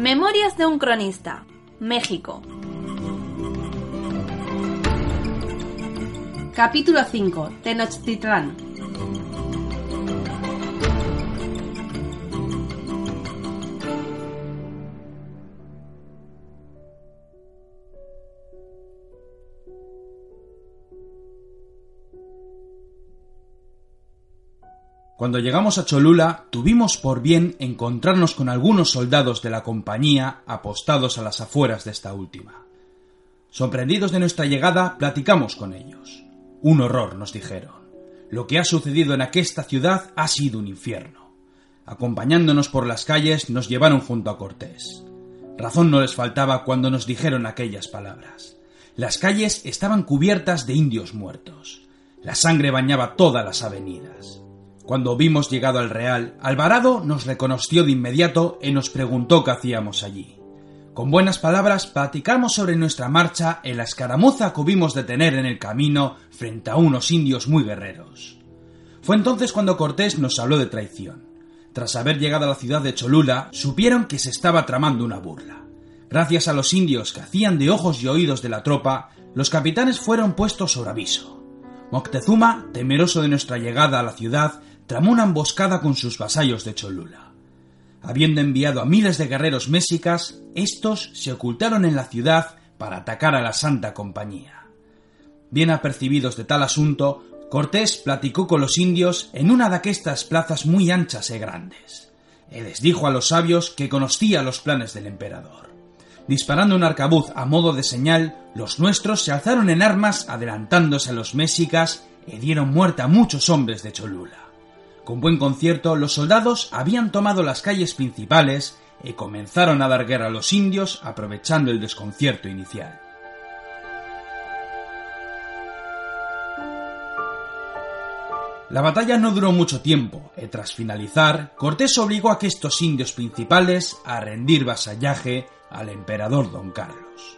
Memorias de un cronista. México. Capítulo 5. Tenochtitlán. Cuando llegamos a Cholula, tuvimos por bien encontrarnos con algunos soldados de la compañía apostados a las afueras de esta última. Sorprendidos de nuestra llegada, platicamos con ellos. Un horror, nos dijeron. Lo que ha sucedido en aquesta ciudad ha sido un infierno. Acompañándonos por las calles, nos llevaron junto a Cortés. Razón no les faltaba cuando nos dijeron aquellas palabras. Las calles estaban cubiertas de indios muertos. La sangre bañaba todas las avenidas. Cuando vimos llegado al Real, Alvarado nos reconoció de inmediato y nos preguntó qué hacíamos allí. Con buenas palabras platicamos sobre nuestra marcha en la escaramuza que hubimos de tener en el camino frente a unos indios muy guerreros. Fue entonces cuando Cortés nos habló de traición. Tras haber llegado a la ciudad de Cholula, supieron que se estaba tramando una burla. Gracias a los indios que hacían de ojos y oídos de la tropa, los capitanes fueron puestos sobre aviso. Moctezuma, temeroso de nuestra llegada a la ciudad, tramó una emboscada con sus vasallos de Cholula. Habiendo enviado a miles de guerreros mexicas, estos se ocultaron en la ciudad para atacar a la Santa Compañía. Bien apercibidos de tal asunto, Cortés platicó con los indios en una de aquestas plazas muy anchas y grandes. Y les dijo a los sabios que conocía los planes del emperador. Disparando un arcabuz a modo de señal, los nuestros se alzaron en armas adelantándose a los mexicas y dieron muerte a muchos hombres de Cholula. Con buen concierto, los soldados habían tomado las calles principales y comenzaron a dar guerra a los indios aprovechando el desconcierto inicial. La batalla no duró mucho tiempo, y tras finalizar, Cortés obligó a que estos indios principales a rendir vasallaje al emperador don Carlos.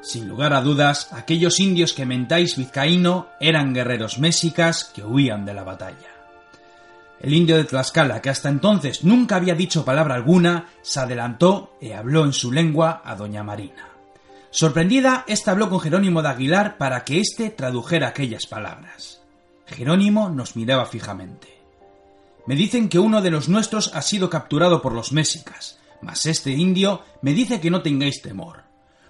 Sin lugar a dudas, aquellos indios que mentáis vizcaíno eran guerreros mexicas que huían de la batalla. El indio de Tlaxcala, que hasta entonces nunca había dicho palabra alguna, se adelantó y habló en su lengua a doña Marina. Sorprendida, ésta habló con Jerónimo de Aguilar para que éste tradujera aquellas palabras. Jerónimo nos miraba fijamente. Me dicen que uno de los nuestros ha sido capturado por los mexicas, mas este indio me dice que no tengáis temor.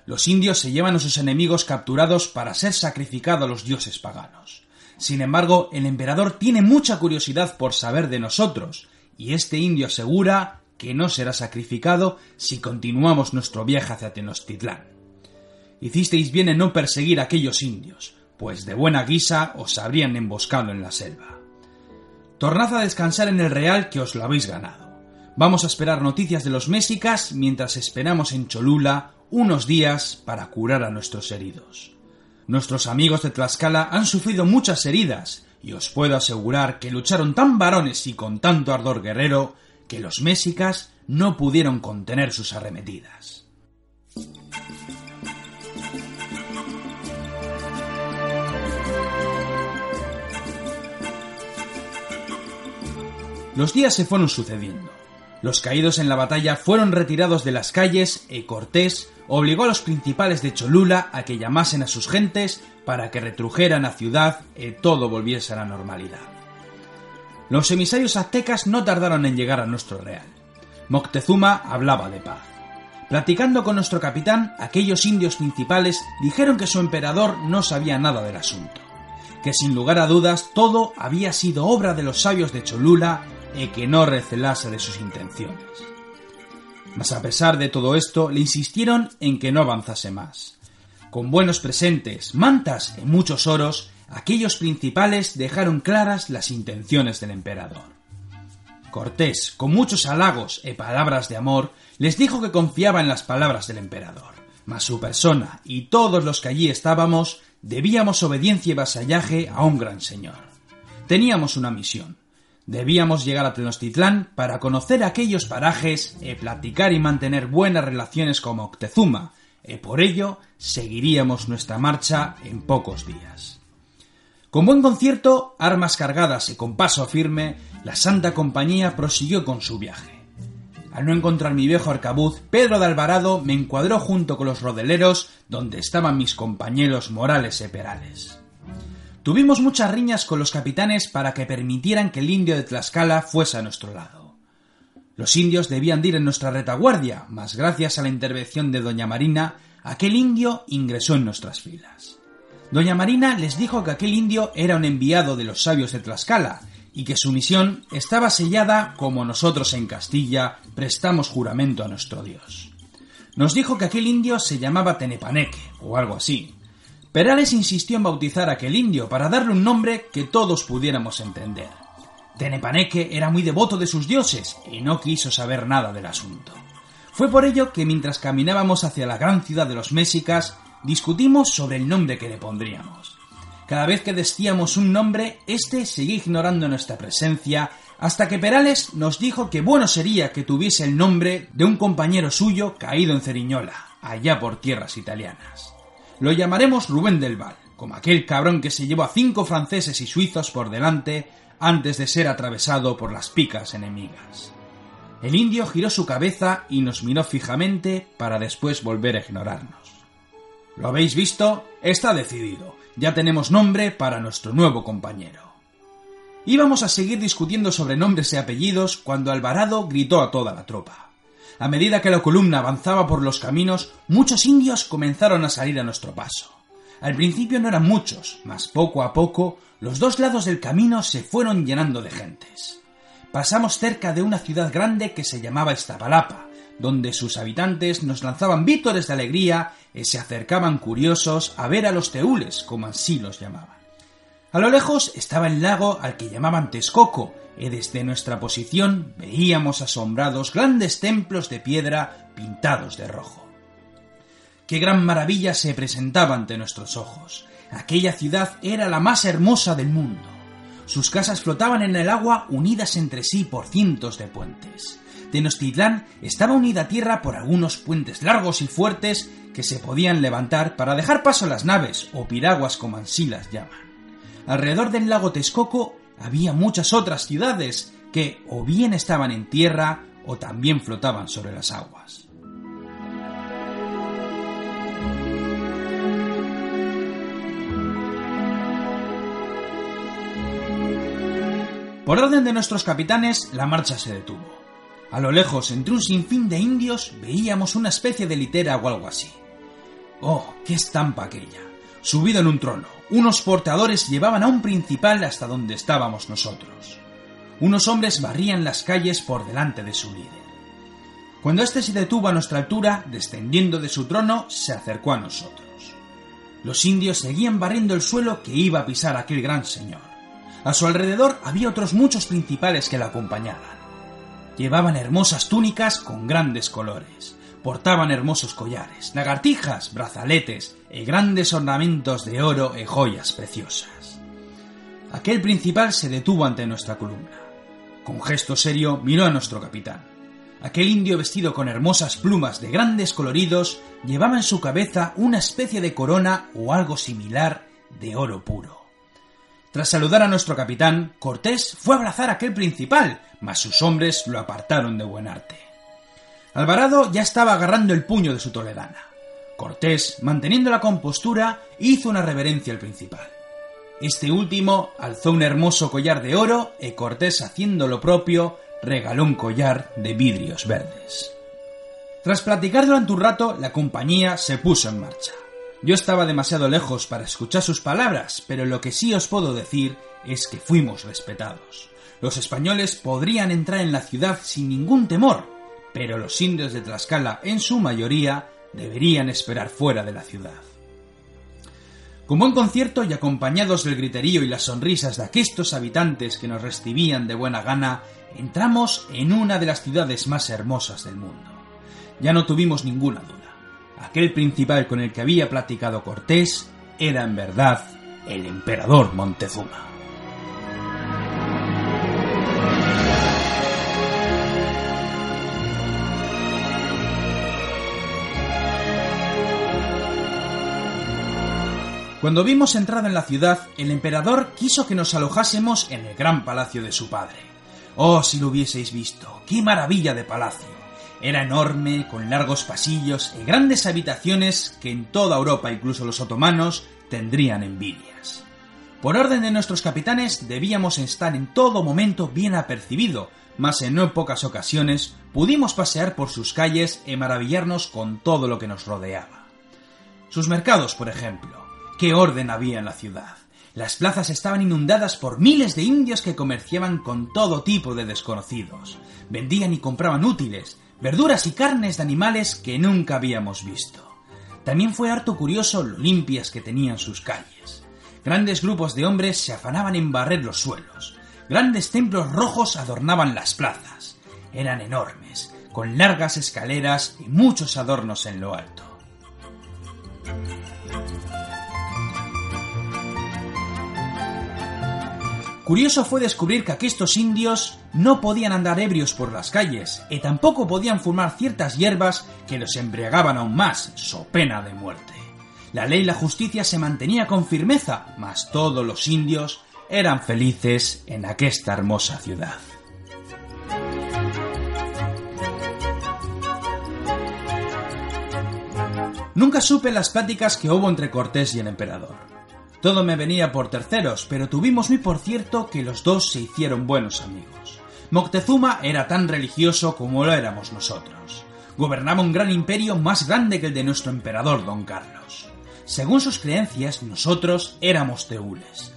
Los indios se llevan a sus enemigos capturados para ser sacrificados a los dioses paganos. Sin embargo, el emperador tiene mucha curiosidad por saber de nosotros, y este indio asegura que no será sacrificado si continuamos nuestro viaje hacia Tenochtitlán. Hicisteis bien en no perseguir a aquellos indios, pues de buena guisa os habrían emboscado en la selva. Tornad a descansar en el real que os lo habéis ganado. Vamos a esperar noticias de los mexicas mientras esperamos en Cholula unos días para curar a nuestros heridos. Nuestros amigos de Tlaxcala han sufrido muchas heridas, y os puedo asegurar que lucharon tan varones y con tanto ardor guerrero que los mexicas no pudieron contener sus arremetidas. Los días se fueron sucediendo. Los caídos en la batalla fueron retirados de las calles y Cortés obligó a los principales de Cholula a que llamasen a sus gentes para que retrujeran a ciudad y todo volviese a la normalidad. Los emisarios aztecas no tardaron en llegar a nuestro real. Moctezuma hablaba de paz. Platicando con nuestro capitán, aquellos indios principales dijeron que su emperador no sabía nada del asunto, que sin lugar a dudas todo había sido obra de los sabios de Cholula y que no recelase de sus intenciones. Mas a pesar de todo esto, le insistieron en que no avanzase más. Con buenos presentes, mantas y muchos oros, aquellos principales dejaron claras las intenciones del emperador. Cortés, con muchos halagos y palabras de amor, les dijo que confiaba en las palabras del emperador, mas su persona y todos los que allí estábamos debíamos obediencia y vasallaje a un gran señor. Teníamos una misión, Debíamos llegar a Tenochtitlán para conocer aquellos parajes, e platicar y mantener buenas relaciones con Moctezuma, y por ello seguiríamos nuestra marcha en pocos días. Con buen concierto, armas cargadas y con paso firme, la Santa Compañía prosiguió con su viaje. Al no encontrar mi viejo arcabuz, Pedro de Alvarado me encuadró junto con los rodeleros donde estaban mis compañeros Morales y Perales. Tuvimos muchas riñas con los capitanes para que permitieran que el indio de Tlaxcala fuese a nuestro lado. Los indios debían de ir en nuestra retaguardia, mas gracias a la intervención de doña Marina, aquel indio ingresó en nuestras filas. Doña Marina les dijo que aquel indio era un enviado de los sabios de Tlaxcala y que su misión estaba sellada como nosotros en Castilla prestamos juramento a nuestro Dios. Nos dijo que aquel indio se llamaba Tenepaneque o algo así. Perales insistió en bautizar a aquel indio para darle un nombre que todos pudiéramos entender. Tenepaneque era muy devoto de sus dioses y no quiso saber nada del asunto. Fue por ello que mientras caminábamos hacia la gran ciudad de los Mexicas, discutimos sobre el nombre que le pondríamos. Cada vez que decíamos un nombre, éste seguía ignorando nuestra presencia, hasta que Perales nos dijo que bueno sería que tuviese el nombre de un compañero suyo caído en Ceriñola, allá por tierras italianas. Lo llamaremos Rubén del Val, como aquel cabrón que se llevó a cinco franceses y suizos por delante antes de ser atravesado por las picas enemigas. El indio giró su cabeza y nos miró fijamente para después volver a ignorarnos. ¿Lo habéis visto? Está decidido. Ya tenemos nombre para nuestro nuevo compañero. Íbamos a seguir discutiendo sobre nombres y apellidos cuando Alvarado gritó a toda la tropa. A medida que la columna avanzaba por los caminos, muchos indios comenzaron a salir a nuestro paso. Al principio no eran muchos, mas poco a poco los dos lados del camino se fueron llenando de gentes. Pasamos cerca de una ciudad grande que se llamaba Iztapalapa, donde sus habitantes nos lanzaban vítores de alegría y se acercaban curiosos a ver a los teules, como así los llamaban. A lo lejos estaba el lago al que llamaban Texcoco, y desde nuestra posición veíamos asombrados grandes templos de piedra pintados de rojo. Qué gran maravilla se presentaba ante nuestros ojos. Aquella ciudad era la más hermosa del mundo. Sus casas flotaban en el agua unidas entre sí por cientos de puentes. Tenochtitlán estaba unida a tierra por algunos puentes largos y fuertes que se podían levantar para dejar paso a las naves o piraguas como así las llaman. Alrededor del lago Texcoco había muchas otras ciudades que o bien estaban en tierra o también flotaban sobre las aguas. Por orden de nuestros capitanes, la marcha se detuvo. A lo lejos, entre un sinfín de indios, veíamos una especie de litera o algo así. ¡Oh, qué estampa aquella! Subido en un trono, unos portadores llevaban a un principal hasta donde estábamos nosotros. Unos hombres barrían las calles por delante de su líder. Cuando éste se detuvo a nuestra altura, descendiendo de su trono, se acercó a nosotros. Los indios seguían barriendo el suelo que iba a pisar aquel gran señor. A su alrededor había otros muchos principales que la acompañaban. Llevaban hermosas túnicas con grandes colores. Portaban hermosos collares, lagartijas, brazaletes y grandes ornamentos de oro y joyas preciosas. Aquel principal se detuvo ante nuestra columna. Con gesto serio miró a nuestro capitán. Aquel indio vestido con hermosas plumas de grandes coloridos llevaba en su cabeza una especie de corona o algo similar de oro puro. Tras saludar a nuestro capitán, Cortés fue a abrazar a aquel principal, mas sus hombres lo apartaron de buen arte. Alvarado ya estaba agarrando el puño de su toledana. Cortés, manteniendo la compostura, hizo una reverencia al principal. Este último alzó un hermoso collar de oro y Cortés, haciendo lo propio, regaló un collar de vidrios verdes. Tras platicar durante un rato, la compañía se puso en marcha. Yo estaba demasiado lejos para escuchar sus palabras, pero lo que sí os puedo decir es que fuimos respetados. Los españoles podrían entrar en la ciudad sin ningún temor, pero los indios de Tlaxcala, en su mayoría, deberían esperar fuera de la ciudad. Con buen concierto y acompañados del griterío y las sonrisas de aquestos habitantes que nos recibían de buena gana, entramos en una de las ciudades más hermosas del mundo. Ya no tuvimos ninguna duda aquel principal con el que había platicado Cortés era en verdad el emperador Montezuma. Cuando vimos entrada en la ciudad, el emperador quiso que nos alojásemos en el gran palacio de su padre. Oh, si lo hubieseis visto, qué maravilla de palacio Era enorme, con largos pasillos y grandes habitaciones que en toda Europa, incluso los otomanos, tendrían envidias. Por orden de nuestros capitanes debíamos estar en todo momento bien apercibido, mas en no pocas ocasiones pudimos pasear por sus calles y maravillarnos con todo lo que nos rodeaba. Sus mercados, por ejemplo. ¿Qué orden había en la ciudad? Las plazas estaban inundadas por miles de indios que comerciaban con todo tipo de desconocidos. Vendían y compraban útiles, verduras y carnes de animales que nunca habíamos visto. También fue harto curioso lo limpias que tenían sus calles. Grandes grupos de hombres se afanaban en barrer los suelos. Grandes templos rojos adornaban las plazas. Eran enormes, con largas escaleras y muchos adornos en lo alto. Curioso fue descubrir que aquestos indios no podían andar ebrios por las calles y tampoco podían fumar ciertas hierbas que los embriagaban aún más, so pena de muerte. La ley y la justicia se mantenía con firmeza, mas todos los indios eran felices en aquesta hermosa ciudad. Nunca supe las pláticas que hubo entre Cortés y el emperador. Todo me venía por terceros, pero tuvimos muy por cierto que los dos se hicieron buenos amigos. Moctezuma era tan religioso como lo éramos nosotros. Gobernaba un gran imperio más grande que el de nuestro emperador don Carlos. Según sus creencias, nosotros éramos teules.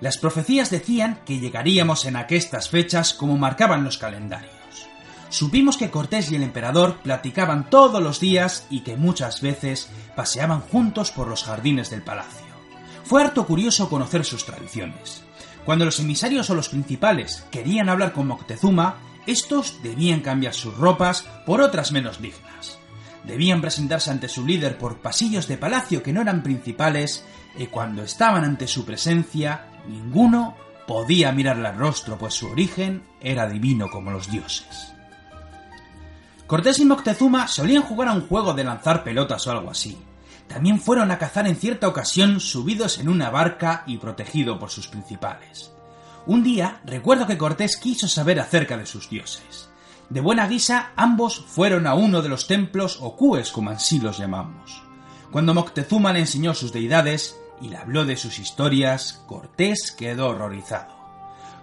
Las profecías decían que llegaríamos en aquestas fechas como marcaban los calendarios. Supimos que Cortés y el emperador platicaban todos los días y que muchas veces paseaban juntos por los jardines del palacio. Fue harto curioso conocer sus tradiciones. Cuando los emisarios o los principales querían hablar con Moctezuma, estos debían cambiar sus ropas por otras menos dignas. Debían presentarse ante su líder por pasillos de palacio que no eran principales, y cuando estaban ante su presencia, ninguno podía mirarle al rostro, pues su origen era divino como los dioses. Cortés y Moctezuma solían jugar a un juego de lanzar pelotas o algo así. También fueron a cazar en cierta ocasión subidos en una barca y protegido por sus principales. Un día recuerdo que Cortés quiso saber acerca de sus dioses. De buena guisa, ambos fueron a uno de los templos o cues, como así los llamamos. Cuando Moctezuma le enseñó sus deidades y le habló de sus historias, Cortés quedó horrorizado.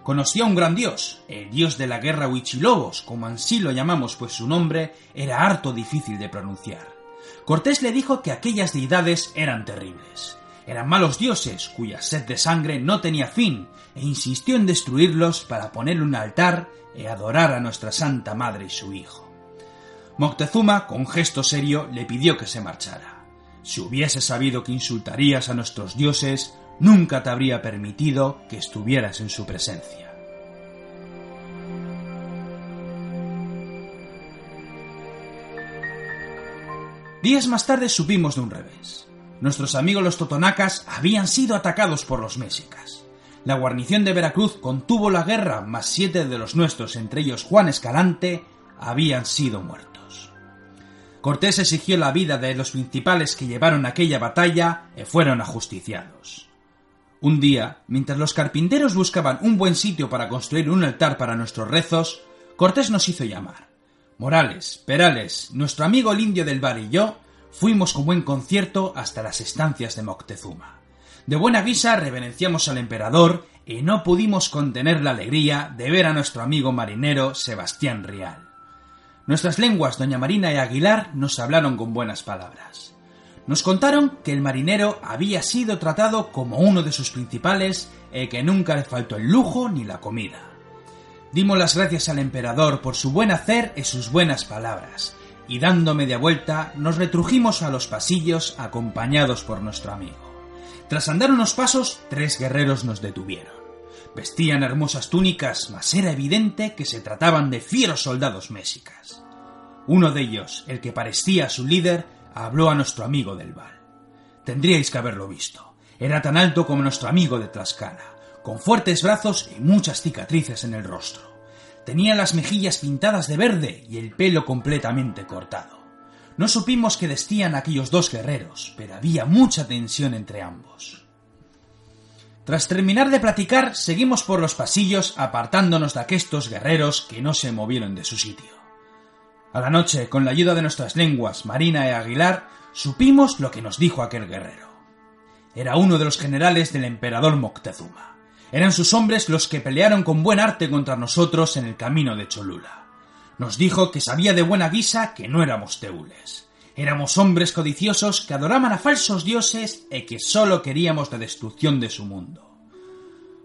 Conoció a un gran dios, el dios de la guerra Huichilobos, como así lo llamamos, pues su nombre era harto difícil de pronunciar. Cortés le dijo que aquellas deidades eran terribles. Eran malos dioses cuya sed de sangre no tenía fin, e insistió en destruirlos para poner un altar e adorar a nuestra Santa Madre y su Hijo. Moctezuma, con gesto serio, le pidió que se marchara. Si hubiese sabido que insultarías a nuestros dioses, nunca te habría permitido que estuvieras en su presencia. Días más tarde supimos de un revés. Nuestros amigos los totonacas habían sido atacados por los mexicas. La guarnición de Veracruz contuvo la guerra, más siete de los nuestros, entre ellos Juan Escalante, habían sido muertos. Cortés exigió la vida de los principales que llevaron aquella batalla y fueron ajusticiados. Un día, mientras los carpinteros buscaban un buen sitio para construir un altar para nuestros rezos, Cortés nos hizo llamar. Morales, Perales, nuestro amigo el indio del bar y yo fuimos con buen concierto hasta las estancias de Moctezuma. De buena guisa reverenciamos al emperador y no pudimos contener la alegría de ver a nuestro amigo marinero Sebastián Rial. Nuestras lenguas, doña Marina y Aguilar, nos hablaron con buenas palabras. Nos contaron que el marinero había sido tratado como uno de sus principales y que nunca le faltó el lujo ni la comida. Dimos las gracias al emperador por su buen hacer y sus buenas palabras, y dando media vuelta nos retrujimos a los pasillos acompañados por nuestro amigo. Tras andar unos pasos, tres guerreros nos detuvieron. Vestían hermosas túnicas, mas era evidente que se trataban de fieros soldados mexicas. Uno de ellos, el que parecía su líder, habló a nuestro amigo del Val. Tendríais que haberlo visto. Era tan alto como nuestro amigo de Tlaxcala con fuertes brazos y muchas cicatrices en el rostro. Tenía las mejillas pintadas de verde y el pelo completamente cortado. No supimos qué decían aquellos dos guerreros, pero había mucha tensión entre ambos. Tras terminar de platicar, seguimos por los pasillos apartándonos de aquestos guerreros que no se movieron de su sitio. A la noche, con la ayuda de nuestras lenguas, Marina y Aguilar, supimos lo que nos dijo aquel guerrero. Era uno de los generales del emperador Moctezuma. Eran sus hombres los que pelearon con buen arte contra nosotros en el camino de Cholula. Nos dijo que sabía de buena guisa que no éramos teules. Éramos hombres codiciosos que adoraban a falsos dioses y que sólo queríamos la destrucción de su mundo.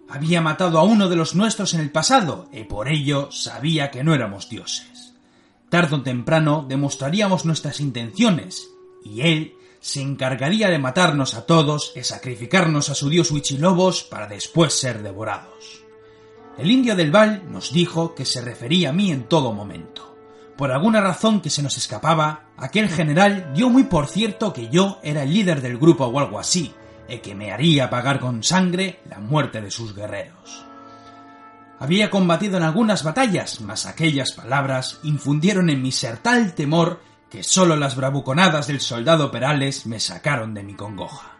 Había matado a uno de los nuestros en el pasado y por ello sabía que no éramos dioses. Tardo o temprano demostraríamos nuestras intenciones y él se encargaría de matarnos a todos y sacrificarnos a su dios Huichilobos para después ser devorados. El indio del Val nos dijo que se refería a mí en todo momento. Por alguna razón que se nos escapaba, aquel general dio muy por cierto que yo era el líder del grupo o algo así, y que me haría pagar con sangre la muerte de sus guerreros. Había combatido en algunas batallas, mas aquellas palabras infundieron en mi ser tal temor que sólo las bravuconadas del soldado Perales me sacaron de mi congoja.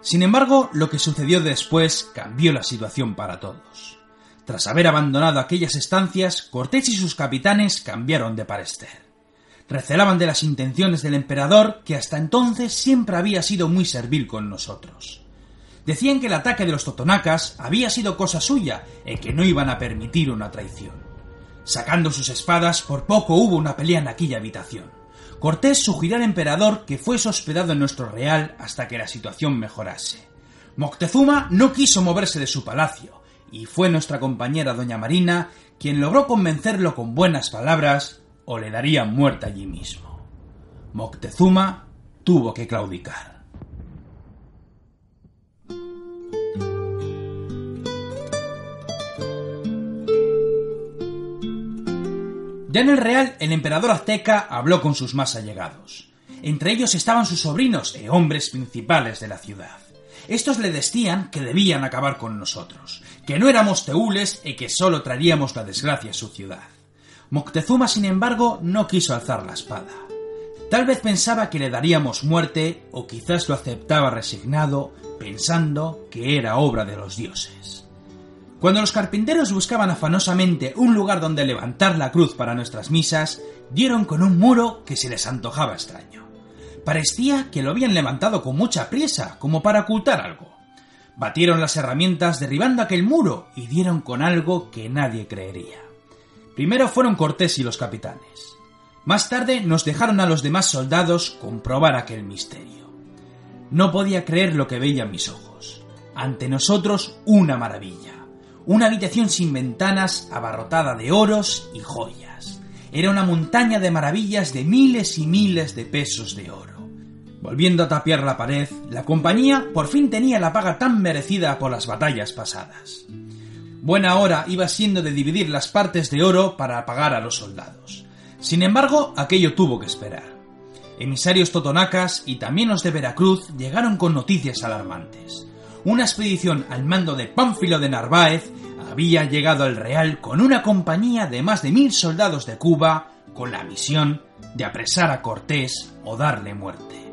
Sin embargo, lo que sucedió después cambió la situación para todos. Tras haber abandonado aquellas estancias, Cortés y sus capitanes cambiaron de parecer. Recelaban de las intenciones del emperador, que hasta entonces siempre había sido muy servil con nosotros. Decían que el ataque de los totonacas había sido cosa suya y que no iban a permitir una traición. Sacando sus espadas, por poco hubo una pelea en aquella habitación. Cortés sugirió al emperador que fuese hospedado en nuestro real hasta que la situación mejorase. Moctezuma no quiso moverse de su palacio, y fue nuestra compañera doña Marina quien logró convencerlo con buenas palabras o le daría muerte allí mismo. Moctezuma tuvo que claudicar. Ya en el Real, el emperador azteca habló con sus más allegados. Entre ellos estaban sus sobrinos e hombres principales de la ciudad. Estos le decían que debían acabar con nosotros, que no éramos teules y que sólo traeríamos la desgracia a su ciudad. Moctezuma, sin embargo, no quiso alzar la espada. Tal vez pensaba que le daríamos muerte, o quizás lo aceptaba resignado, pensando que era obra de los dioses. Cuando los carpinteros buscaban afanosamente un lugar donde levantar la cruz para nuestras misas, dieron con un muro que se les antojaba extraño. Parecía que lo habían levantado con mucha prisa, como para ocultar algo. Batieron las herramientas derribando aquel muro y dieron con algo que nadie creería. Primero fueron Cortés y los capitanes. Más tarde nos dejaron a los demás soldados comprobar aquel misterio. No podía creer lo que veían mis ojos. Ante nosotros una maravilla una habitación sin ventanas abarrotada de oros y joyas. Era una montaña de maravillas de miles y miles de pesos de oro. Volviendo a tapiar la pared, la compañía por fin tenía la paga tan merecida por las batallas pasadas. Buena hora iba siendo de dividir las partes de oro para pagar a los soldados. Sin embargo, aquello tuvo que esperar. Emisarios totonacas y también los de Veracruz llegaron con noticias alarmantes una expedición al mando de Pánfilo de Narváez había llegado al Real con una compañía de más de mil soldados de Cuba con la misión de apresar a Cortés o darle muerte.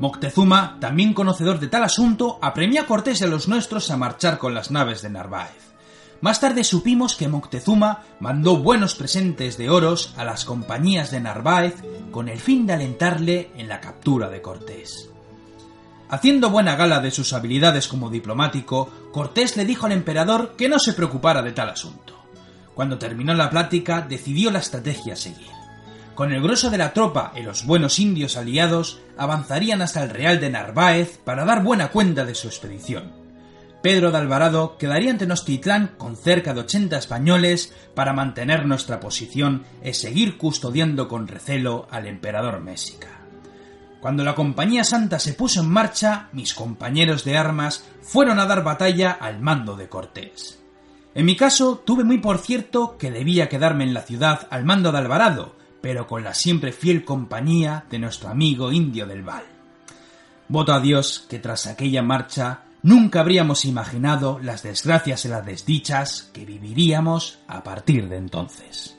Moctezuma, también conocedor de tal asunto, apremia a Cortés y a los nuestros a marchar con las naves de Narváez. Más tarde supimos que Moctezuma mandó buenos presentes de oros a las compañías de Narváez con el fin de alentarle en la captura de Cortés. Haciendo buena gala de sus habilidades como diplomático, Cortés le dijo al emperador que no se preocupara de tal asunto. Cuando terminó la plática, decidió la estrategia a seguir. Con el grueso de la tropa y los buenos indios aliados, avanzarían hasta el Real de Narváez para dar buena cuenta de su expedición. Pedro de Alvarado quedaría ante Tenochtitlán con cerca de 80 españoles para mantener nuestra posición y seguir custodiando con recelo al emperador Mésica. Cuando la Compañía Santa se puso en marcha, mis compañeros de armas fueron a dar batalla al mando de Cortés. En mi caso, tuve muy por cierto que debía quedarme en la ciudad al mando de Alvarado, pero con la siempre fiel compañía de nuestro amigo indio del Val. Voto a Dios que tras aquella marcha Nunca habríamos imaginado las desgracias y las desdichas que viviríamos a partir de entonces.